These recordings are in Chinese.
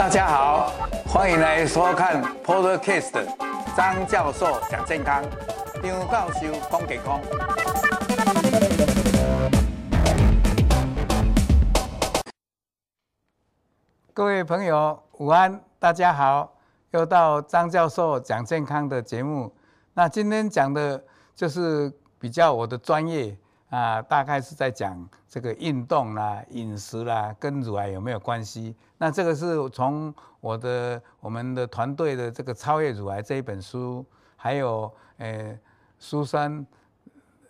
大家好，欢迎来收看 Podcast 张教授讲健康，张教授讲健康。各位朋友，午安，大家好，又到张教授讲健康的节目。那今天讲的就是比较我的专业。啊，大概是在讲这个运动啦、饮食啦，跟乳癌有没有关系？那这个是从我的我们的团队的这个《超越乳癌》这一本书，还有诶苏珊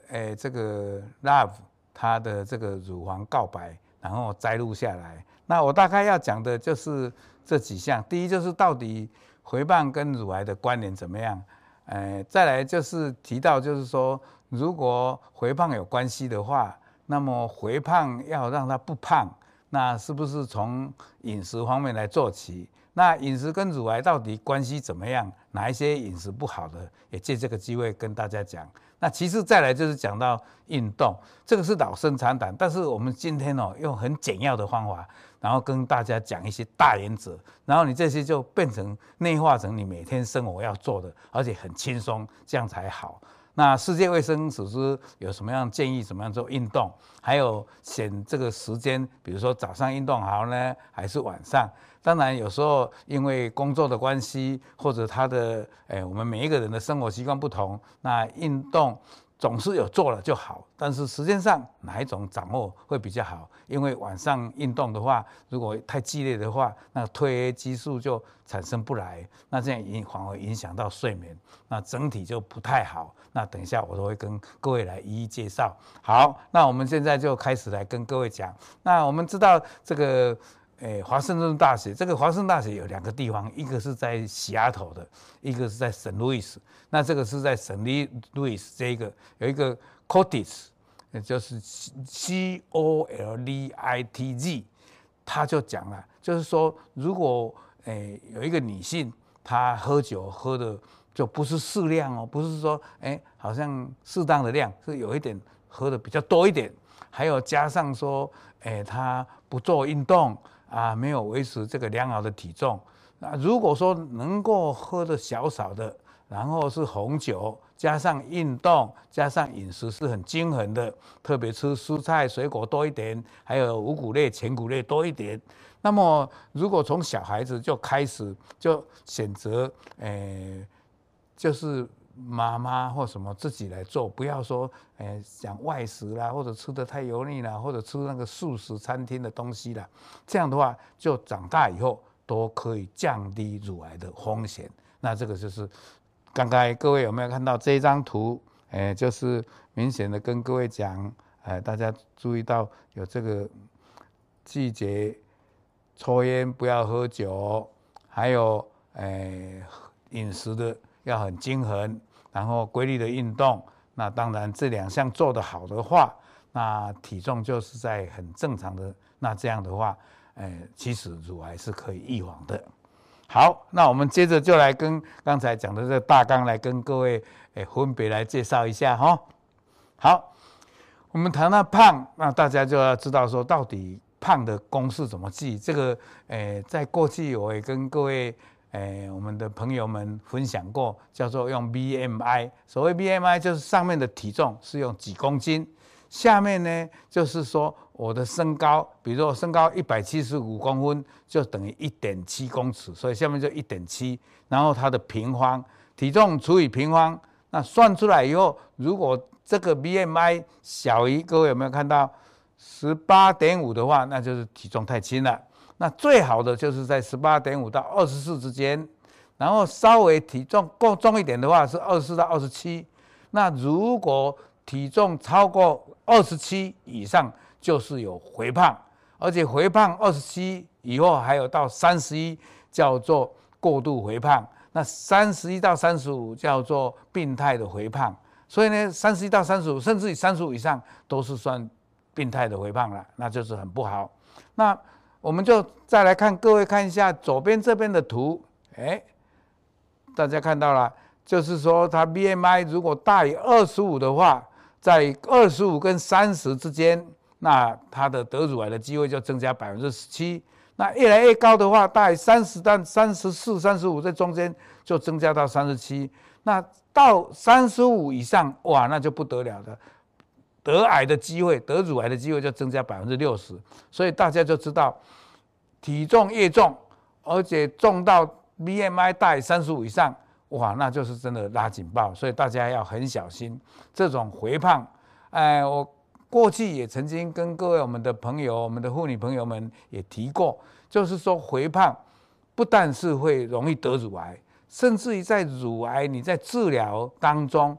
诶这个 Love 他的这个乳房告白，然后摘录下来。那我大概要讲的就是这几项。第一就是到底肥胖跟乳癌的关联怎么样？诶，再来就是提到就是说。如果肥胖有关系的话，那么肥胖要让它不胖，那是不是从饮食方面来做起？那饮食跟乳癌到底关系怎么样？哪一些饮食不好的，也借这个机会跟大家讲。那其次再来就是讲到运动，这个是老生常谈，但是我们今天哦用很简要的方法，然后跟大家讲一些大原则，然后你这些就变成内化成你每天生活要做的，而且很轻松，这样才好。那世界卫生组织有什么样建议？怎么样做运动？还有选这个时间，比如说早上运动好呢，还是晚上？当然有时候因为工作的关系，或者他的诶，我们每一个人的生活习惯不同，那运动。总是有做了就好，但是时间上哪一种掌握会比较好？因为晚上运动的话，如果太激烈的话，那褪黑激素就产生不来，那这样影反而影响到睡眠，那整体就不太好。那等一下我都会跟各位来一一介绍。好，那我们现在就开始来跟各位讲。那我们知道这个。诶，华盛顿大学，这个华盛顿大学有两个地方，一个是在西雅图的，一个是在圣路易斯。那这个是在圣路易斯，这一个有一个 Colditz，就是 C O L D I T Z，他就讲了，就是说，如果诶有一个女性，她喝酒喝的就不是适量哦，不是说诶好像适当的量，是有一点喝的比较多一点，还有加上说，诶她不做运动。啊，没有维持这个良好的体重。那如果说能够喝的小少的，然后是红酒，加上运动，加上饮食是很均衡的，特别吃蔬菜水果多一点，还有五谷类、全谷类多一点。那么，如果从小孩子就开始就选择，诶、呃，就是。妈妈或什么自己来做，不要说，诶，讲外食啦，或者吃的太油腻啦，或者吃那个素食餐厅的东西啦，这样的话，就长大以后都可以降低乳癌的风险。那这个就是，刚刚各位有没有看到这张图？诶，就是明显的跟各位讲，诶，大家注意到有这个季节，抽烟不要喝酒，还有诶饮食的要很均衡。然后规律的运动，那当然这两项做得好的话，那体重就是在很正常的。那这样的话，呃，其实乳癌是可以预防的。好，那我们接着就来跟刚才讲的这大纲来跟各位诶分别来介绍一下哈。好，我们谈到胖，那大家就要知道说到底胖的公式怎么记？这个诶，在过去我也跟各位。诶，我们的朋友们分享过，叫做用 BMI。所谓 BMI 就是上面的体重是用几公斤，下面呢就是说我的身高，比如说我身高一百七十五公分，就等于一点七公尺，所以下面就一点七，然后它的平方，体重除以平方，那算出来以后，如果这个 BMI 小于，各位有没有看到十八点五的话，那就是体重太轻了。那最好的就是在十八点五到二十四之间，然后稍微体重够重一点的话是二十四到二十七。那如果体重超过二十七以上，就是有肥胖，而且肥胖二十七以后还有到三十一叫做过度肥胖，那三十一到三十五叫做病态的肥胖。所以呢，三十一到三十五，甚至于三十五以上都是算病态的肥胖了，那就是很不好。那我们就再来看，各位看一下左边这边的图，哎，大家看到了，就是说它 BMI 如果大于二十五的话，在二十五跟三十之间，那它的得乳癌的机会就增加百分之十七。那越来越高的话，大于三十到三十四、三十五，这中间就增加到三十七。那到三十五以上，哇，那就不得了了，得癌的机会，得乳癌的机会就增加百分之六十。所以大家就知道，体重越重，而且重到 BMI 大于三十五以上，哇，那就是真的拉警报。所以大家要很小心这种肥胖。哎，我过去也曾经跟各位我们的朋友、我们的妇女朋友们也提过，就是说肥胖不但是会容易得乳癌。甚至于在乳癌，你在治疗当中，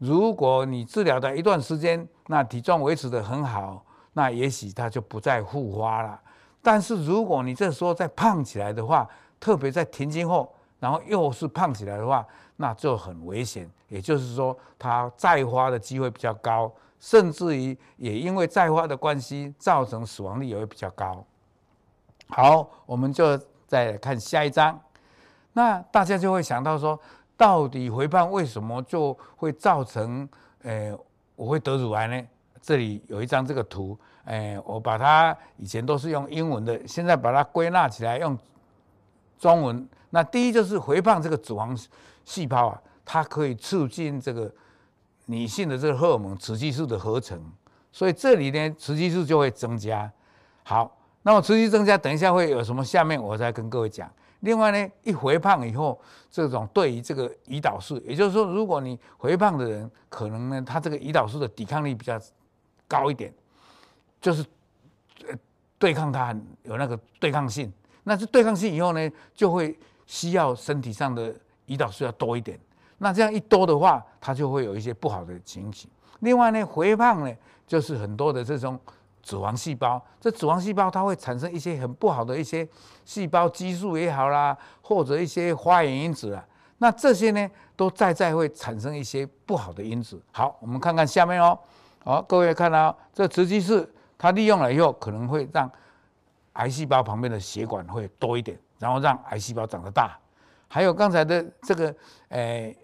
如果你治疗的一段时间，那体重维持得很好，那也许它就不再复发了。但是如果你这时候再胖起来的话，特别在停经后，然后又是胖起来的话，那就很危险。也就是说，它再发的机会比较高，甚至于也因为再发的关系，造成死亡率也会比较高。好，我们就再来看下一章。那大家就会想到说，到底肥胖为什么就会造成，呃，我会得乳癌呢？这里有一张这个图，呃，我把它以前都是用英文的，现在把它归纳起来用中文。那第一就是肥胖这个脂肪细胞啊，它可以促进这个女性的这个荷尔蒙雌激素的合成，所以这里呢，雌激素就会增加。好，那么雌激素增加，等一下会有什么？下面我再跟各位讲。另外呢，一肥胖以后，这种对于这个胰岛素，也就是说，如果你肥胖的人，可能呢，他这个胰岛素的抵抗力比较高一点，就是呃对抗它有那个对抗性。那这对抗性以后呢，就会需要身体上的胰岛素要多一点。那这样一多的话，它就会有一些不好的情形。另外呢，肥胖呢，就是很多的这种。脂肪细胞，这脂肪细胞它会产生一些很不好的一些细胞激素也好啦，或者一些发炎因子啊。那这些呢，都再再会产生一些不好的因子。好，我们看看下面哦。好，各位看到这雌激素，它利用了以后，可能会让癌细胞旁边的血管会多一点，然后让癌细胞长得大。还有刚才的这个，诶，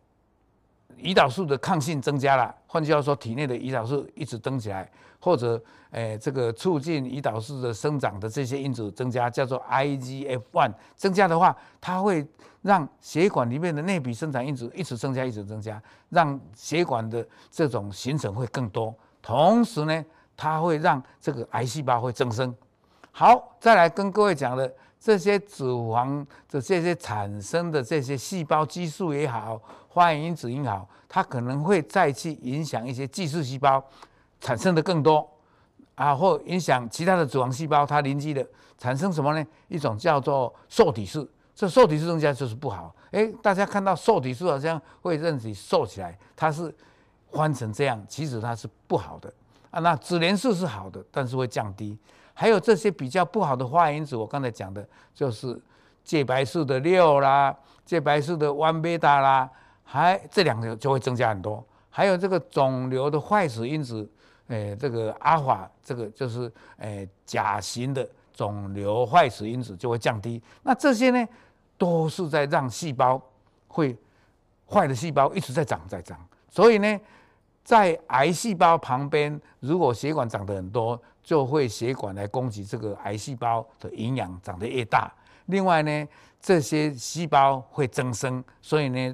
胰岛素的抗性增加了，换句话说，体内的胰岛素一直增起来。或者，诶，这个促进胰岛素的生长的这些因子增加，叫做 IGF-1 增加的话，它会让血管里面的内皮生长因子一直增加，一直增加，让血管的这种形成会更多。同时呢，它会让这个癌细胞会增生。好，再来跟各位讲的这些脂肪的这些产生的这些细胞激素也好，发炎因子也好，它可能会再去影响一些巨噬细胞。产生的更多啊，或影响其他的脂肪细胞，它邻居的产生什么呢？一种叫做瘦体素，这瘦体素增加就是不好。诶，大家看到瘦体素好像会让你瘦起来，它是翻成这样，其实它是不好的啊。那脂联素是好的，但是会降低。还有这些比较不好的化验因子，我刚才讲的就是介白素的六啦，介白素的 one beta 啦，还这两个就会增加很多。还有这个肿瘤的坏死因子。诶，这个阿法，这个就是诶甲型的肿瘤坏死因子就会降低。那这些呢，都是在让细胞会坏的细胞一直在长在长。所以呢，在癌细胞旁边，如果血管长得很多，就会血管来供给这个癌细胞的营养长得越大。另外呢，这些细胞会增生，所以呢，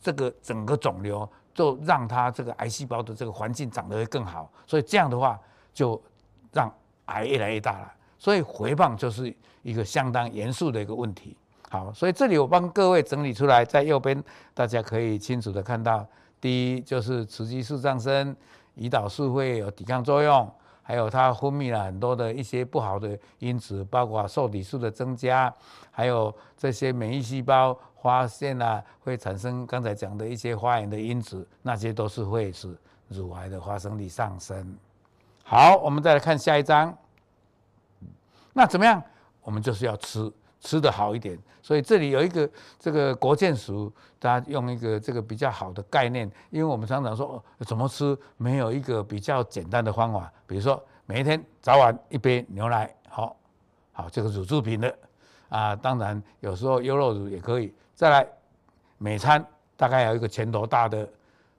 这个整个肿瘤。就让它这个癌细胞的这个环境长得会更好，所以这样的话就让癌越来越大了。所以肥胖就是一个相当严肃的一个问题。好，所以这里我帮各位整理出来，在右边大家可以清楚的看到，第一就是雌激素上升，胰岛素会有抵抗作用，还有它分泌了很多的一些不好的因子，包括受体素的增加，还有这些免疫细胞。发现啊，会产生刚才讲的一些发炎的因子，那些都是会使乳癌的发生率上升。好，我们再来看下一章。那怎么样？我们就是要吃，吃得好一点。所以这里有一个这个国健署，大家用一个这个比较好的概念，因为我们常常说怎么吃，没有一个比较简单的方法。比如说每一天早晚一杯牛奶，好，好这个乳制品的啊，当然有时候优酪乳也可以。再来，每餐大概有一个拳头大的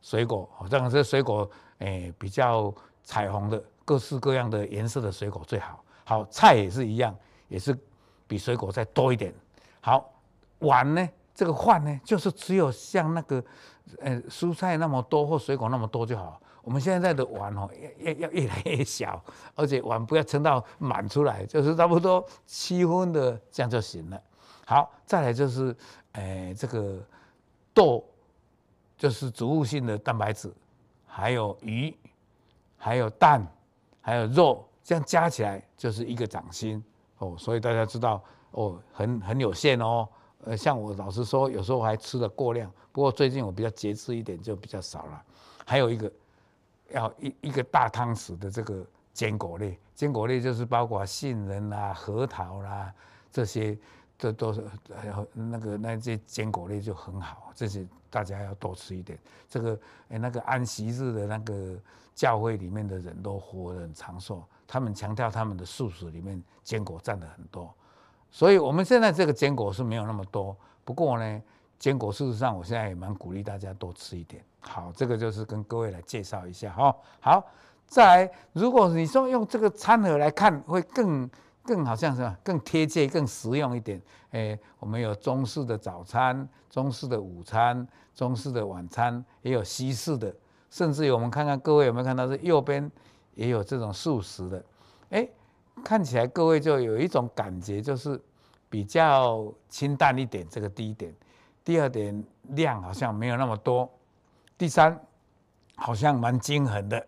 水果，这样这水果诶比较彩虹的，各式各样的颜色的水果最好。好，菜也是一样，也是比水果再多一点。好，碗呢，这个饭呢，就是只有像那个呃蔬菜那么多或水果那么多就好。我们现在的碗哦，要要越来越小，而且碗不要盛到满出来，就是差不多七分的这样就行了。好，再来就是，呃，这个豆，就是植物性的蛋白质，还有鱼，还有蛋，还有肉，这样加起来就是一个掌心哦。所以大家知道哦，很很有限哦。呃，像我老实说，有时候还吃的过量，不过最近我比较节制一点，就比较少了。还有一个。要一一个大汤匙的这个坚果类，坚果类就是包括杏仁啦、核桃啦这些，这都是还有那个那些坚果类就很好，这些大家要多吃一点。这个哎，那个安息日的那个教会里面的人都活得很长寿，他们强调他们的素食里面坚果占的很多，所以我们现在这个坚果是没有那么多，不过呢。坚果事实上，我现在也蛮鼓励大家多吃一点。好，这个就是跟各位来介绍一下哈。好，再来，如果你说用这个餐盒来看，会更更好像是吧？更贴切、更实用一点。诶，我们有中式的早餐、中式的午餐、中式的晚餐，也有西式的，甚至于我们看看各位有没有看到这右边也有这种素食的。诶，看起来各位就有一种感觉，就是比较清淡一点。这个第一点。第二点量好像没有那么多，第三好像蛮均衡的，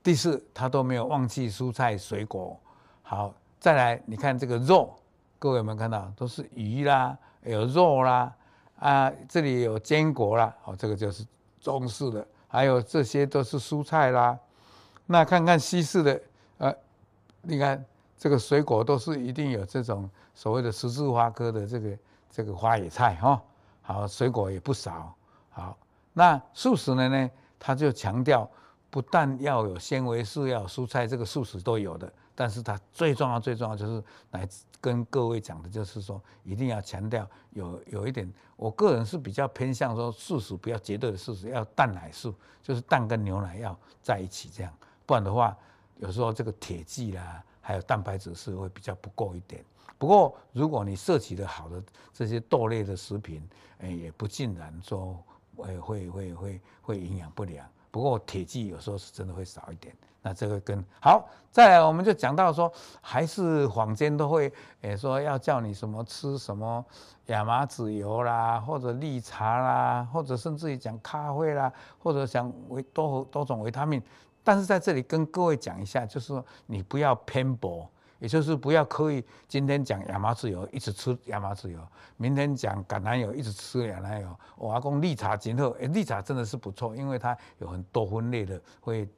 第四他都没有忘记蔬菜水果。好，再来你看这个肉，各位有没有看到？都是鱼啦，有肉啦，啊，这里有坚果啦，好，这个就是中式的，还有这些都是蔬菜啦。那看看西式的，呃，你看这个水果都是一定有这种所谓的十字花科的这个这个花野菜哈。好，水果也不少。好，那素食的呢？他就强调，不但要有纤维素，要有蔬菜，这个素食都有的。但是它最重要、最重要就是来跟各位讲的，就是说一定要强调有有一点，我个人是比较偏向说素食不要绝对的素食，要蛋奶素，就是蛋跟牛奶要在一起这样，不然的话，有时候这个铁剂啦，还有蛋白质是会比较不够一点。不过，如果你摄取的好的这些豆类的食品，诶，也不尽然说，会会会会会营养不良。不过铁剂有时候是真的会少一点。那这个跟好，再来我们就讲到说，还是坊间都会诶说要叫你什么吃什么亚麻籽油啦，或者绿茶啦，或者甚至于讲咖啡啦，或者讲维多多种维他命。但是在这里跟各位讲一下，就是说你不要偏颇。也就是不要刻意，今天讲亚麻籽油，一直吃亚麻籽油；明天讲橄榄油，一直吃橄榄油。我阿公绿茶今后，哎，绿茶真的是不错，因为它有很多分类的，会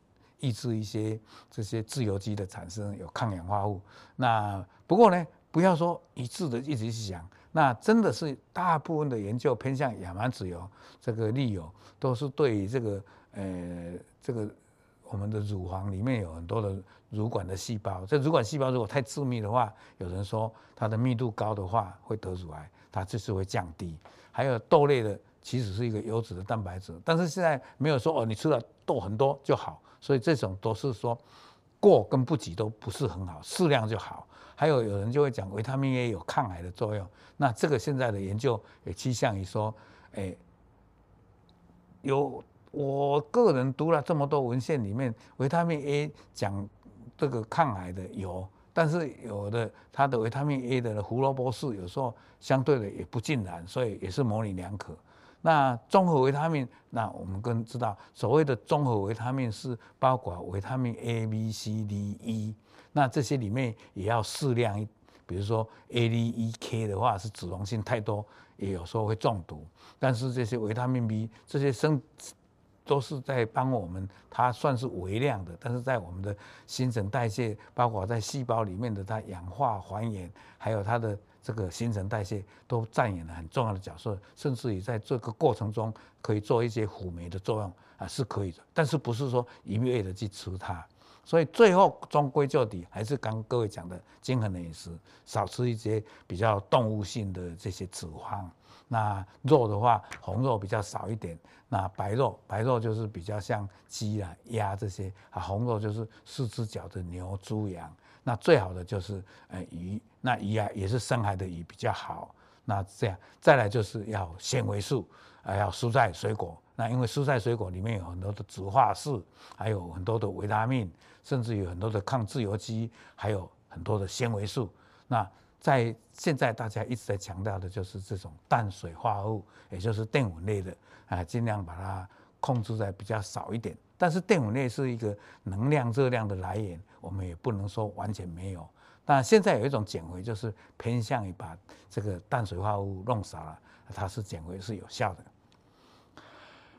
抑制一些这些自由基的产生，有抗氧化物。那不过呢，不要说一致的一直去讲，那真的是大部分的研究偏向亚麻籽油，这个绿油都是对于这个呃这个。我们的乳房里面有很多的乳管的细胞，这乳管细胞如果太致密的话，有人说它的密度高的话会得乳癌，它就是会降低。还有豆类的其实是一个优质的蛋白质，但是现在没有说哦，你吃了豆很多就好，所以这种都是说过跟不及都不是很好，适量就好。还有有人就会讲维他命 A 有抗癌的作用，那这个现在的研究也趋向于说，哎，有。我个人读了这么多文献里面，维他命 A 讲这个抗癌的有，但是有的它的维他命 A 的胡萝卜素有时候相对的也不尽然，所以也是模棱两可。那综合维他命，那我们更知道所谓的综合维他命是包括维他命 A、B、C、D、E，那这些里面也要适量，比如说 A、D、E、K 的话是脂溶性太多，也有时候会中毒。但是这些维他命 B 这些生都是在帮我们，它算是微量的，但是在我们的新陈代谢，包括在细胞里面的它氧化还原，还有它的这个新陈代谢，都扮演了很重要的角色，甚至于在这个过程中可以做一些辅酶的作用啊，是可以的，但是不是说一味的去吃它，所以最后终归就底还是刚各位讲的均衡的饮食，少吃一些比较动物性的这些脂肪。那肉的话，红肉比较少一点。那白肉，白肉就是比较像鸡啊、鸭这些啊。红肉就是四只脚的牛、猪、羊。那最好的就是呃鱼，那鱼啊也是深海的鱼比较好。那这样再来就是要纤维素，还要蔬菜水果。那因为蔬菜水果里面有很多的植化素，还有很多的维他命，甚至有很多的抗自由基，还有很多的纤维素。那在现在大家一直在强调的就是这种淡水化合物，也就是淀粉类的啊，尽量把它控制在比较少一点。但是淀粉类是一个能量热量的来源，我们也不能说完全没有。但现在有一种减肥，就是偏向于把这个淡水化合物弄少了，它是减肥是有效的。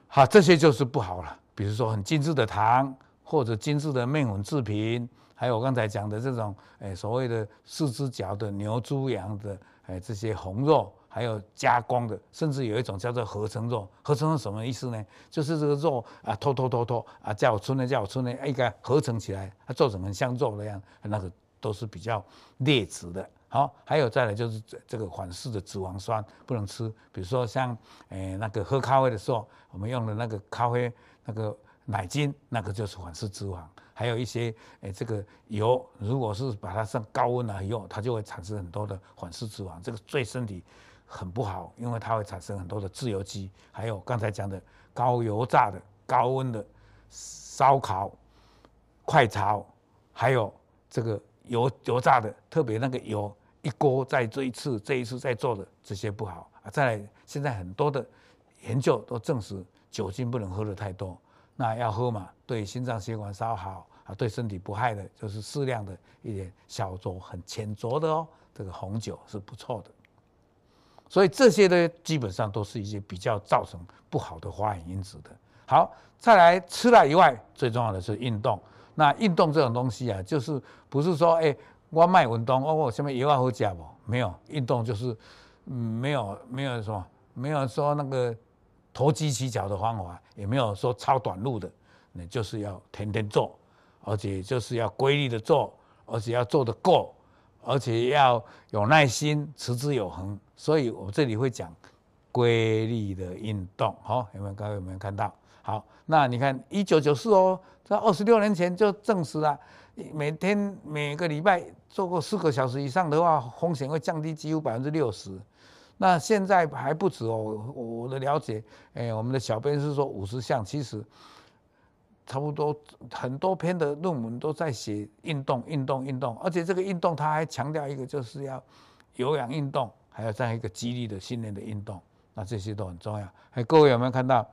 好，这些就是不好了。比如说很精致的糖，或者精致的面粉制品，还有我刚才讲的这种，诶，所谓的四只脚的牛、猪、羊的，诶，这些红肉，还有加工的，甚至有一种叫做合成肉。合成是什么意思呢？就是这个肉啊，脱脱脱脱啊，叫我春呢，叫我春呢，一个合成起来，它做成很像肉那样，那个都是比较劣质的。好，还有再来就是这这个反式的脂肪酸不能吃，比如说像诶那个喝咖啡的时候，我们用的那个咖啡那个奶精，那个就是反式脂肪。还有一些诶这个油，如果是把它上高温来用，它就会产生很多的反式脂肪，这个对身体很不好，因为它会产生很多的自由基。还有刚才讲的高油炸的、高温的烧烤、快炒，还有这个油油炸的，特别那个油。一锅在这一次，这一次在做的这些不好啊！再来，现在很多的研究都证实，酒精不能喝的太多。那要喝嘛，对心脏血管稍好啊，对身体不害的，就是适量的一点小酌，很浅酌的哦。这个红酒是不错的。所以这些呢，基本上都是一些比较造成不好的发炎因子的。好，再来吃了以外，最重要的是运动。那运动这种东西啊，就是不是说哎。我卖运动，我我什么油啊好吃不？没有运动就是，嗯，没有没有什么没有说那个投机取巧的方法，也没有说超短路的，你就是要天天做，而且就是要规律的做，而且要做得够，而且要有耐心，持之有恒。所以我这里会讲规律的运动，好，有没有各位有没有看到？好，那你看一九九四哦，在二十六年前就证实了。每天每个礼拜做过四个小时以上的话，风险会降低几乎百分之六十。那现在还不止哦，我的了解，哎，我们的小编是说五十项，其实差不多很多篇的论文都在写运动、运动、运动，而且这个运动他还强调一个就是要有氧运动，还有这样一个肌力的训练的运动，那这些都很重要。哎，各位有没有看到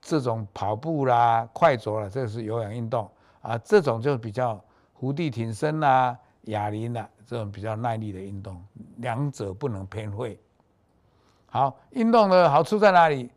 这种跑步啦、快走啦，这是有氧运动。啊，这种就比较伏地挺身啦、哑铃啦，这种比较耐力的运动，两者不能偏废。好，运动的好处在哪里？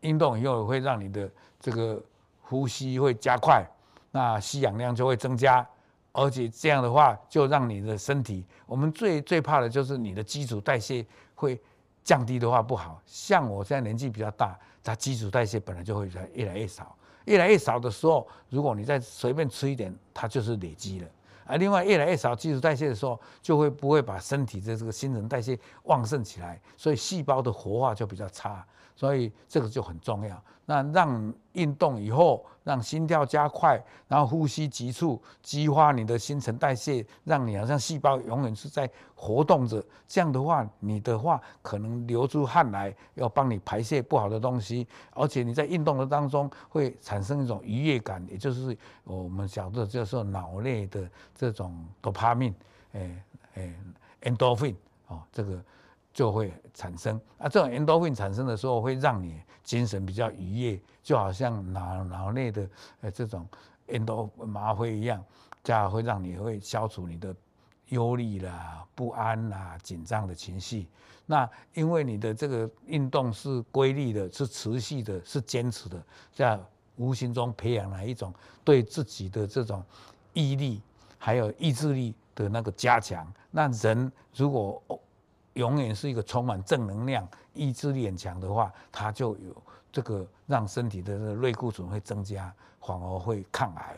运动以后会让你的这个呼吸会加快，那吸氧量就会增加，而且这样的话就让你的身体，我们最最怕的就是你的基础代谢会降低的话不好。像我现在年纪比较大，它基础代谢本来就会越来越少。越来越少的时候，如果你再随便吃一点，它就是累积了。而另外，越来越少基础代谢的时候，就会不会把身体的这个新陈代谢旺盛起来，所以细胞的活化就比较差。所以这个就很重要。那让运动以后，让心跳加快，然后呼吸急促，激发你的新陈代谢，让你好像细胞永远是在活动着。这样的话，你的话可能流出汗来，要帮你排泄不好的东西，而且你在运动的当中会产生一种愉悦感，也就是我们讲的就是脑内的这种多巴胺，哎哎，endorphin 哦，这个。就会产生啊，这种 endorphin 产生的时候，会让你精神比较愉悦，就好像脑脑内的呃这种 endorphin 麻啡一样，这样会让你会消除你的忧虑啦、不安啦、紧张的情绪。那因为你的这个运动是规律的、是持续的、是坚持的，这样无形中培养了一种对自己的这种毅力还有意志力的那个加强。那人如果永远是一个充满正能量、意志力很强的话，它就有这个让身体的这个类固醇会增加，反而会抗癌。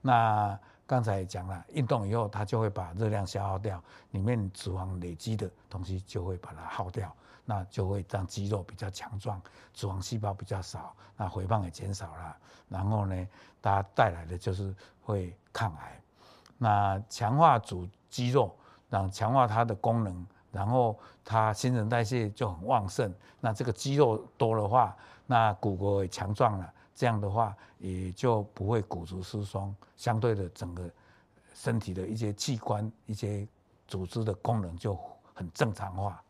那刚才讲了，运动以后它就会把热量消耗掉，里面脂肪累积的东西就会把它耗掉，那就会让肌肉比较强壮，脂肪细胞比较少，那肥胖也减少了。然后呢，它带来的就是会抗癌。那强化主肌肉，然后强化它的功能，然后它新陈代谢就很旺盛。那这个肌肉多的话，那骨骼也强壮了，这样的话也就不会骨质疏松，相对的整个身体的一些器官、一些组织的功能就很正常化。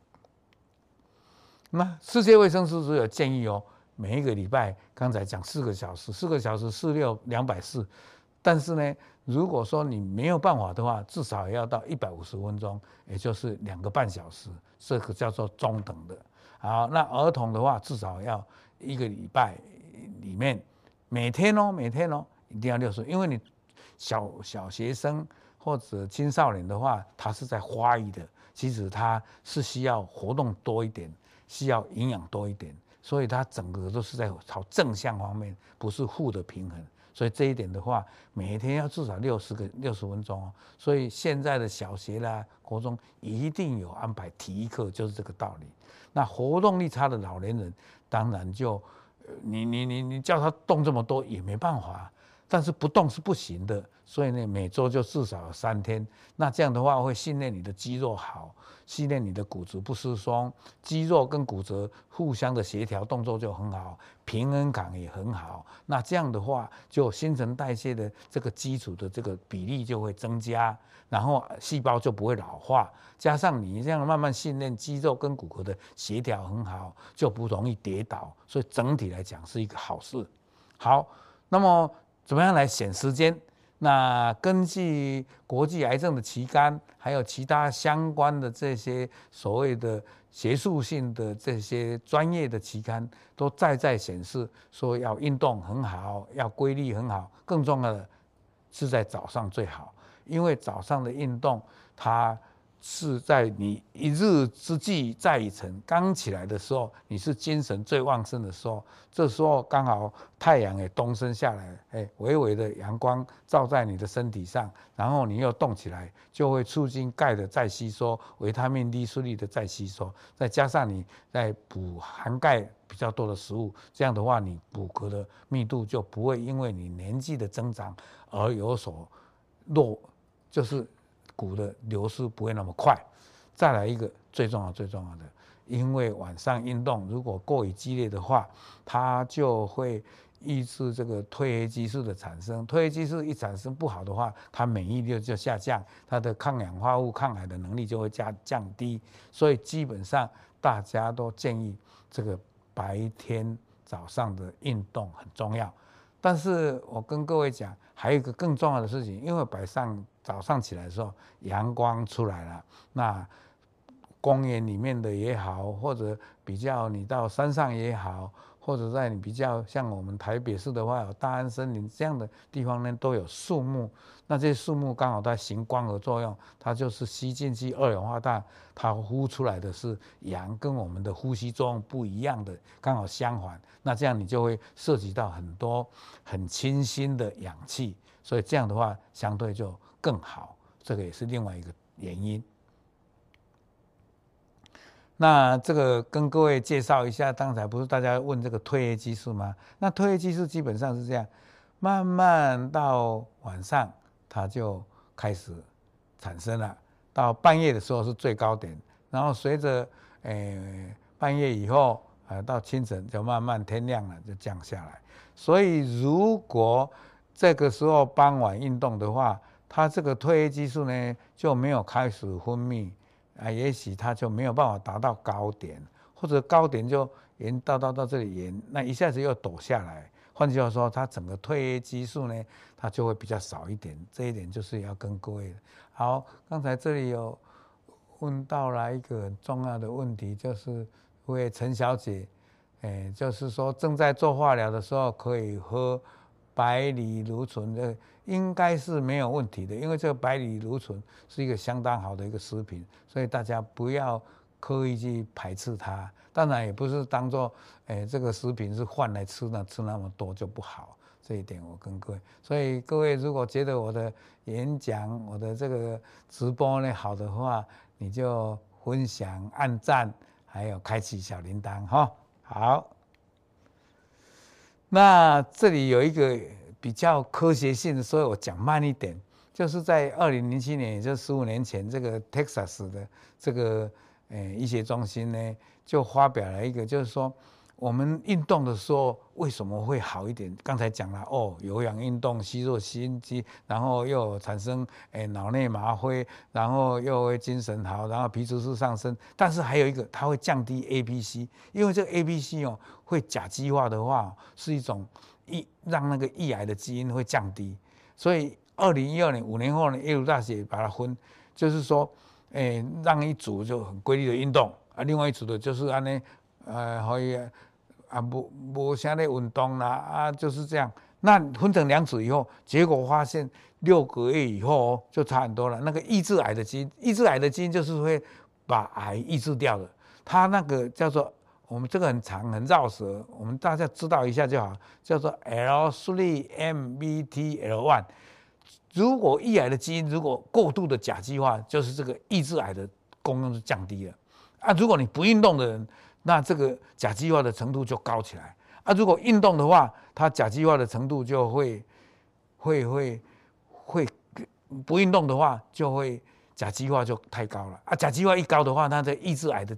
那世界卫生组织有建议哦，每一个礼拜刚才讲四个小时，四个小时四六两百四，但是呢，如果说你没有办法的话，至少要到一百五十分钟，也就是两个半小时，这个叫做中等的。好，那儿童的话，至少要一个礼拜里面每天哦，每天哦，一定要六十，因为你小小学生或者青少年的话，他是在发育的，其实他是需要活动多一点。需要营养多一点，所以他整个都是在朝正向方面，不是负的平衡。所以这一点的话，每天要至少六十个六十分钟哦。所以现在的小学啦、国中一定有安排体育课，就是这个道理。那活动力差的老年人，当然就你你你你叫他动这么多也没办法。但是不动是不行的，所以呢，每周就至少有三天。那这样的话会训练你的肌肉好，训练你的骨质不疏松，肌肉跟骨折互相的协调动作就很好，平衡感也很好。那这样的话，就新陈代谢的这个基础的这个比例就会增加，然后细胞就不会老化。加上你这样慢慢训练肌肉跟骨骼的协调很好，就不容易跌倒。所以整体来讲是一个好事。好，那么。怎么样来选时间？那根据国际癌症的期刊，还有其他相关的这些所谓的学术性的这些专业的期刊，都在在显示说要运动很好，要规律很好。更重要的是在早上最好，因为早上的运动它。是在你一日之计在于晨，刚起来的时候，你是精神最旺盛的时候。这时候刚好太阳也东升下来，哎，微微的阳光照在你的身体上，然后你又动起来，就会促进钙的再吸收，维他命 D 顺利的再吸收。再加上你在补含钙比较多的食物，这样的话，你骨骼的密度就不会因为你年纪的增长而有所弱，就是。骨的流失不会那么快。再来一个最重要最重要的，因为晚上运动如果过于激烈的话，它就会抑制这个褪黑激素的产生。褪黑激素一产生不好的话，它免疫力就下降，它的抗氧化物、抗癌的能力就会加降低。所以基本上大家都建议这个白天早上的运动很重要。但是我跟各位讲，还有一个更重要的事情，因为晚上早上起来的时候，阳光出来了，那公园里面的也好，或者比较你到山上也好。或者在你比较像我们台北市的话，有大安森林这样的地方呢，都有树木。那这些树木刚好在行光合作用，它就是吸进去二氧化碳，它呼出来的是氧，跟我们的呼吸作用不一样的，刚好相反。那这样你就会涉及到很多很清新的氧气，所以这样的话相对就更好。这个也是另外一个原因。那这个跟各位介绍一下，刚才不是大家问这个褪黑激素吗？那褪黑激素基本上是这样，慢慢到晚上它就开始产生了，到半夜的时候是最高点，然后随着诶半夜以后啊到清晨就慢慢天亮了就降下来。所以如果这个时候傍晚运动的话，它这个褪黑激素呢就没有开始分泌。啊，也许它就没有办法达到高点，或者高点就延到到到这里延，那一下子又抖下来。换句话说，它整个褪黑激素呢，它就会比较少一点。这一点就是要跟各位。好，刚才这里有问到了一个很重要的问题，就是为陈小姐，哎，就是说正在做化疗的时候可以喝百里芦醇的。应该是没有问题的，因为这个百里芦醇是一个相当好的一个食品，所以大家不要刻意去排斥它。当然也不是当做，诶这个食品是饭来吃，的吃那么多就不好。这一点我跟各位，所以各位如果觉得我的演讲、我的这个直播呢好的话，你就分享、按赞，还有开启小铃铛哈。好，那这里有一个。比较科学性的，所以我讲慢一点。就是在二零零七年，也就十五年前，这个 Texas 的这个呃医学中心呢，就发表了一个，就是说。我们运动的时候为什么会好一点？刚才讲了哦，有氧运动吸入心肌，然后又产生诶脑内麻灰，然后又会精神好，然后皮质素上升。但是还有一个，它会降低 A B C，因为这个 A B C 哦会甲基化的话，是一种抑让那个易癌的基因会降低。所以二零一二年五年后呢，耶鲁大学把它分，就是说诶让一组就很规律的运动啊，另外一组的就是按呢呃可以。啊，无无啥咧运动啦，啊，就是这样。那分成两组以后，结果发现六个月以后就差很多了。那个抑制癌的基因，抑制癌的基因就是会把癌抑制掉的。它那个叫做我们这个很长很绕舌，我们大家知道一下就好，叫做 L three M B T L one。如果抑癌的基因如果过度的甲基化，就是这个抑制癌的功用就降低了。啊，如果你不运动的人。那这个甲基化的程度就高起来啊！如果运动的话，它甲基化的程度就会会会会不运动的话，就会甲基化就太高了啊！甲基化一高的话，它的抑制癌的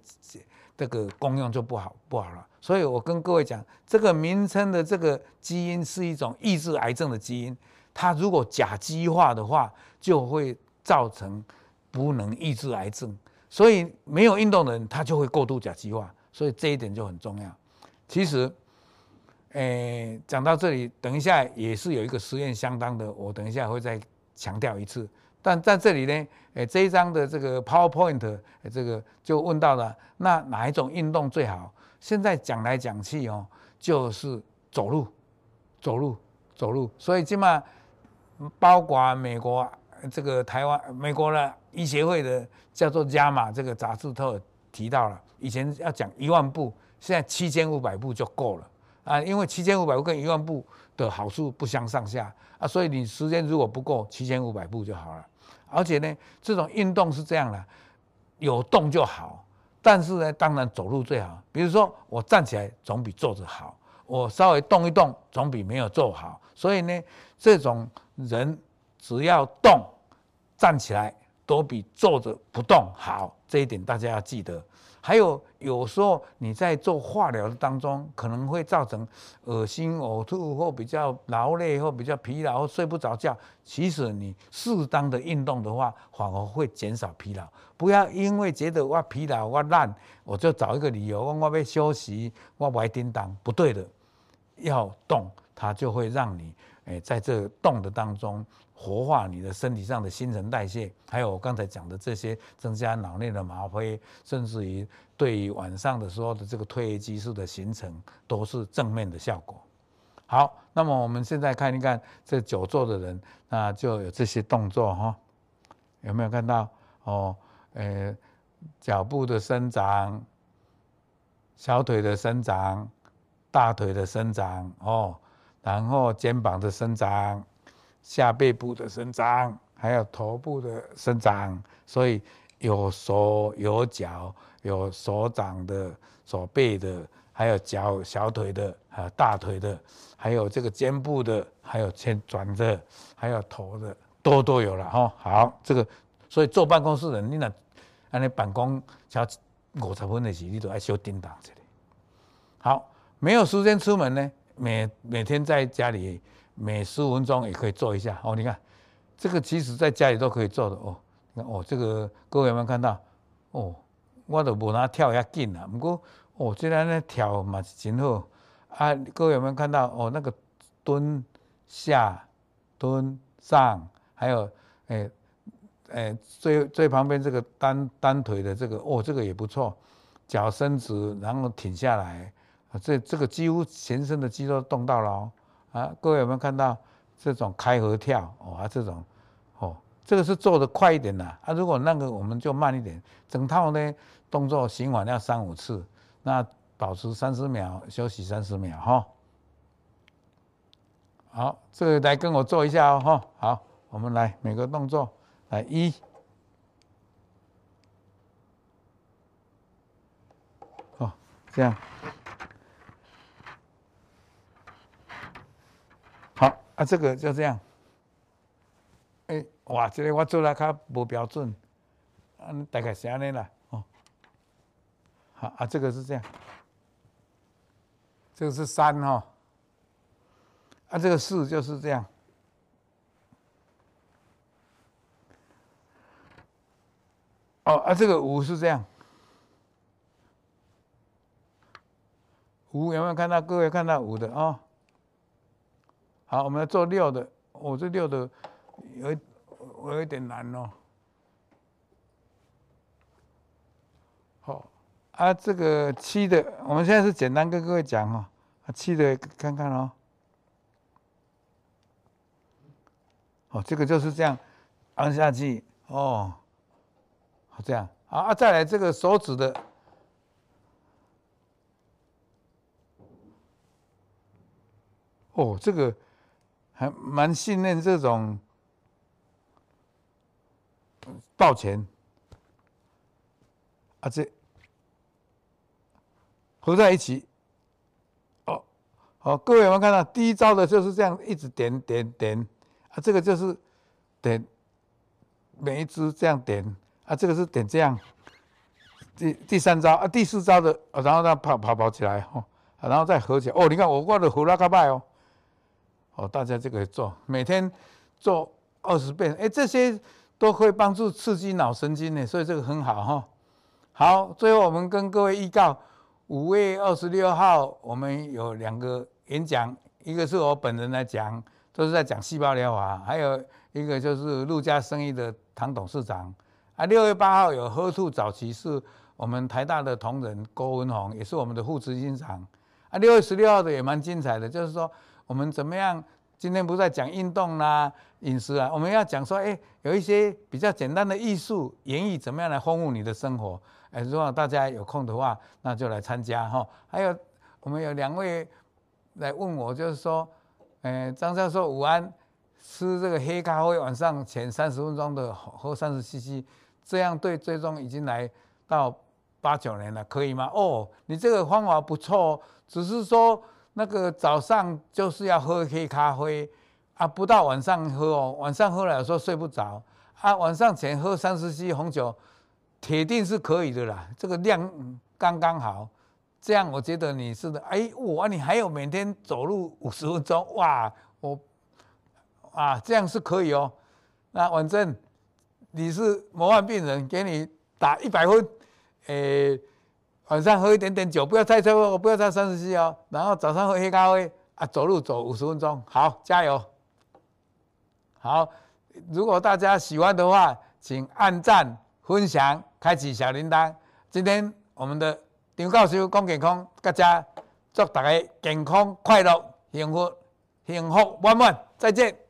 这个功用就不好不好了。所以我跟各位讲，这个名称的这个基因是一种抑制癌症的基因，它如果甲基化的话，就会造成不能抑制癌症。所以没有运动的人，他就会过度甲基化。所以这一点就很重要。其实，诶、讲到这里，等一下也是有一个实验相当的，我等一下会再强调一次。但在这里呢，诶、这一章的这个 PowerPoint，这个就问到了，那哪一种运动最好？现在讲来讲去哦，就是走路，走路，走路。所以起码包括美国这个台湾、美国的医协会的叫做加码这个杂志都提到了。以前要讲一万步，现在七千五百步就够了啊！因为七千五百步跟一万步的好处不相上下啊，所以你时间如果不够，七千五百步就好了。而且呢，这种运动是这样的，有动就好。但是呢，当然走路最好。比如说我站起来总比坐着好，我稍微动一动总比没有做好。所以呢，这种人只要动，站起来都比坐着不动好。这一点大家要记得。还有有时候你在做化疗的当中，可能会造成恶心、呕吐或比较劳累或比较疲劳睡不着觉。其实你适当的运动的话，反而会减少疲劳。不要因为觉得我疲劳我烂，我就找一个理由我我要休息，我不爱叮当，不对的。要动，它就会让你诶在这动的当中。活化你的身体上的新陈代谢，还有我刚才讲的这些增加脑内的麻啡，甚至于对于晚上的时候的这个褪黑激素的形成，都是正面的效果。好，那么我们现在看一看这久坐的人，那就有这些动作哈，有没有看到？哦，呃，脚部的伸长，小腿的伸长，大腿的伸长哦，然后肩膀的伸长。下背部的伸长，还有头部的伸长，所以有手有脚，有手掌的、手背的，还有脚小腿的，还有大腿的，还有这个肩部的，还有前转的，还有头的，都都有了哈。好，这个所以坐办公室的人，你那按你办公才五十分的时，你都爱小叮当这里。好，没有时间出门呢，每每天在家里。每十五分钟也可以做一下哦，你看，这个其实在家里都可以做的哦。你看哦，这个各位有没有看到？哦，我都无拿跳遐紧啦，不过哦，这样呢跳嘛是真好啊。各位有没有看到？哦，那个蹲下、蹲上，还有诶诶、最最旁边这个单单腿的这个哦，这个也不错。脚伸直，然后挺下来，这这个几乎全身的肌肉都动到了哦。啊，各位有没有看到这种开合跳？哦，啊，这种，哦，这个是做得快一点的。啊，如果那个我们就慢一点。整套呢动作循环要三五次，那保持三十秒，休息三十秒，哈。好，这个来跟我做一下哦，哈。好，我们来每个动作来一，哦，这样。啊，这个就这样，哎，哇，这个我做来较无标准，啊，大概是安尼啦，哦，好啊，这个是这样，这个是三哈、哦，啊，这个四就是这样，哦，啊，这个五是这样，五有没有看到？各位看到五的啊、哦？好，我们要做六的，我、哦、这六的有。我有点难哦。好，啊，这个七的，我们现在是简单跟各位讲哦。啊，七的看看哦。哦，这个就是这样按下去哦。好，这样好啊，再来这个手指的。哦，这个还蛮信任这种。抱拳啊，这合在一起，哦，好，各位有没有看到？第一招的就是这样，一直点点点啊，这个就是点每一支这样点啊，这个是点这样。第第三招啊，第四招的，然后让它跑跑跑起来哦，然后再合起来哦。你看我挂的合拉卡拜哦，哦，大家就可以做，每天做二十遍，哎，这些。都会帮助刺激脑神经呢，所以这个很好哈。好，最后我们跟各位预告，五月二十六号我们有两个演讲，一个是我本人来讲，都是在讲细胞疗法，还有一个就是陆家生意的唐董事长。啊，六月八号有喝吐早期是我们台大的同仁郭文宏，也是我们的副执行长。啊，六月十六号的也蛮精彩的，就是说我们怎么样。今天不是在讲运动啦、饮食啊，我们要讲说，哎，有一些比较简单的艺术演绎，怎么样来丰富你的生活？哎，如果大家有空的话，那就来参加哈。还有，我们有两位来问我，就是说，哎，张教授午安，吃这个黑咖啡晚上前三十分钟的喝三十 CC，这样对最终已经来到八九年了，可以吗？哦，你这个方法不错，只是说。那个早上就是要喝黑咖啡啊，不到晚上喝哦，晚上喝了有时候睡不着啊。晚上前喝三十 c 红酒，铁定是可以的啦。这个量刚刚好，这样我觉得你是的。哎，我你还有每天走路五十分钟哇，我啊这样是可以哦。那反正你是模范病人，给你打一百分，诶。晚上喝一点点酒，不要太多，不要太三十七哦。然后早上喝黑咖啡啊，走路走五十分钟，好，加油。好，如果大家喜欢的话，请按赞、分享、开启小铃铛。今天我们的张教授讲健康，大家祝大家健康、快乐、幸福、幸福满满。再见。